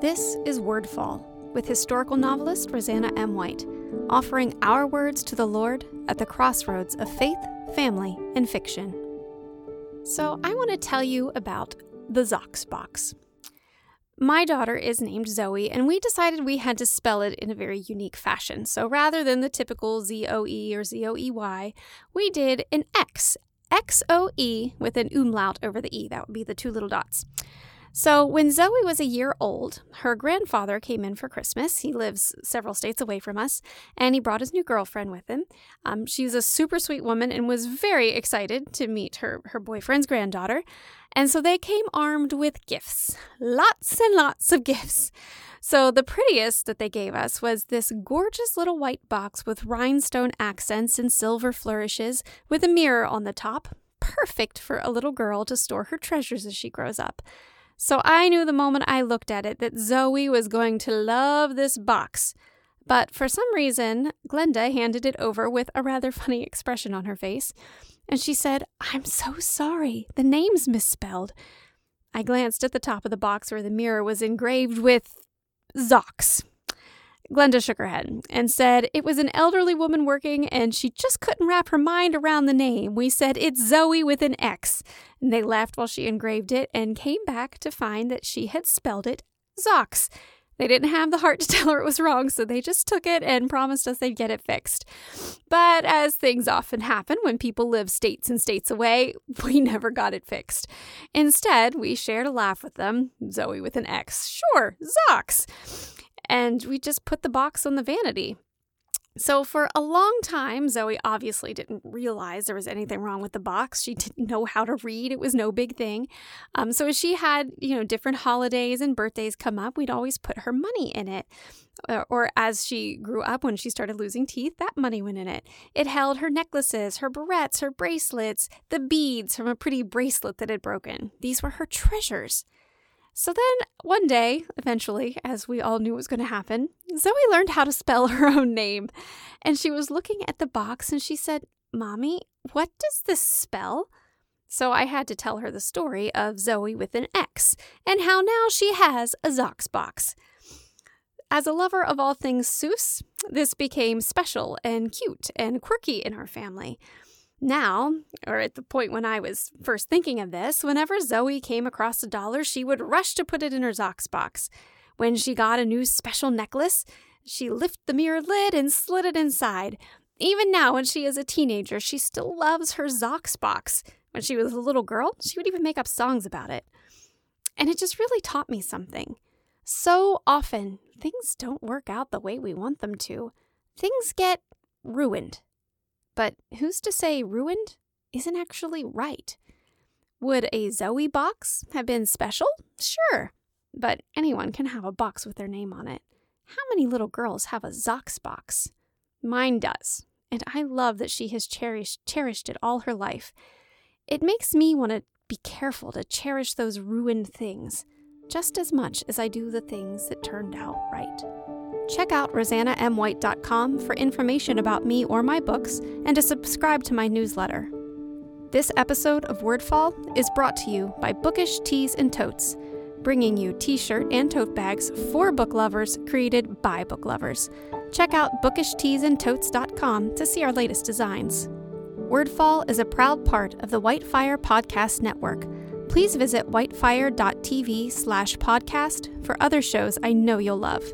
This is Wordfall with historical novelist Roseanna M. White, offering our words to the Lord at the crossroads of faith, family, and fiction. So, I want to tell you about the Zox box. My daughter is named Zoe, and we decided we had to spell it in a very unique fashion. So rather than the typical Z O E or Z O E Y, we did an X, X O E with an umlaut over the E. That would be the two little dots. So, when Zoe was a year old, her grandfather came in for Christmas. He lives several states away from us, and he brought his new girlfriend with him. Um, she's a super sweet woman and was very excited to meet her, her boyfriend's granddaughter. And so they came armed with gifts lots and lots of gifts. So, the prettiest that they gave us was this gorgeous little white box with rhinestone accents and silver flourishes with a mirror on the top. Perfect for a little girl to store her treasures as she grows up. So I knew the moment I looked at it that Zoe was going to love this box. But for some reason, Glenda handed it over with a rather funny expression on her face, and she said, I'm so sorry, the name's misspelled. I glanced at the top of the box where the mirror was engraved with Zox. Glenda shook her head and said it was an elderly woman working and she just couldn't wrap her mind around the name. We said it's Zoe with an X. And they laughed while she engraved it and came back to find that she had spelled it Zox. They didn't have the heart to tell her it was wrong, so they just took it and promised us they'd get it fixed. But as things often happen when people live states and states away, we never got it fixed. Instead, we shared a laugh with them, Zoe with an X. Sure, Zox and we just put the box on the vanity. So, for a long time, Zoe obviously didn't realize there was anything wrong with the box. She didn't know how to read. It was no big thing. Um, so, as she had, you know, different holidays and birthdays come up, we'd always put her money in it. Or, or as she grew up, when she started losing teeth, that money went in it. It held her necklaces, her barrettes, her bracelets, the beads from a pretty bracelet that had broken. These were her treasures. So then, one day, eventually, as we all knew was going to happen, Zoe learned how to spell her own name. And she was looking at the box and she said, Mommy, what does this spell? So I had to tell her the story of Zoe with an X and how now she has a Zox box. As a lover of all things Seuss, this became special and cute and quirky in our family. Now, or at the point when I was first thinking of this, whenever Zoe came across a dollar, she would rush to put it in her Zox box. When she got a new special necklace, she lifted the mirror lid and slid it inside. Even now, when she is a teenager, she still loves her Zox box. When she was a little girl, she would even make up songs about it. And it just really taught me something. So often, things don't work out the way we want them to. Things get ruined. But who's to say ruined isn't actually right? Would a Zoe box have been special? Sure, but anyone can have a box with their name on it. How many little girls have a Zox box? Mine does, and I love that she has cherished cherished it all her life. It makes me want to be careful to cherish those ruined things just as much as I do the things that turned out right. Check out roseannamwhite.com for information about me or my books and to subscribe to my newsletter. This episode of Wordfall is brought to you by Bookish Tees and Totes, bringing you t shirt and tote bags for book lovers created by book lovers. Check out bookishteesandtotes.com to see our latest designs. Wordfall is a proud part of the Whitefire Podcast Network. Please visit whitefire.tv slash podcast for other shows I know you'll love.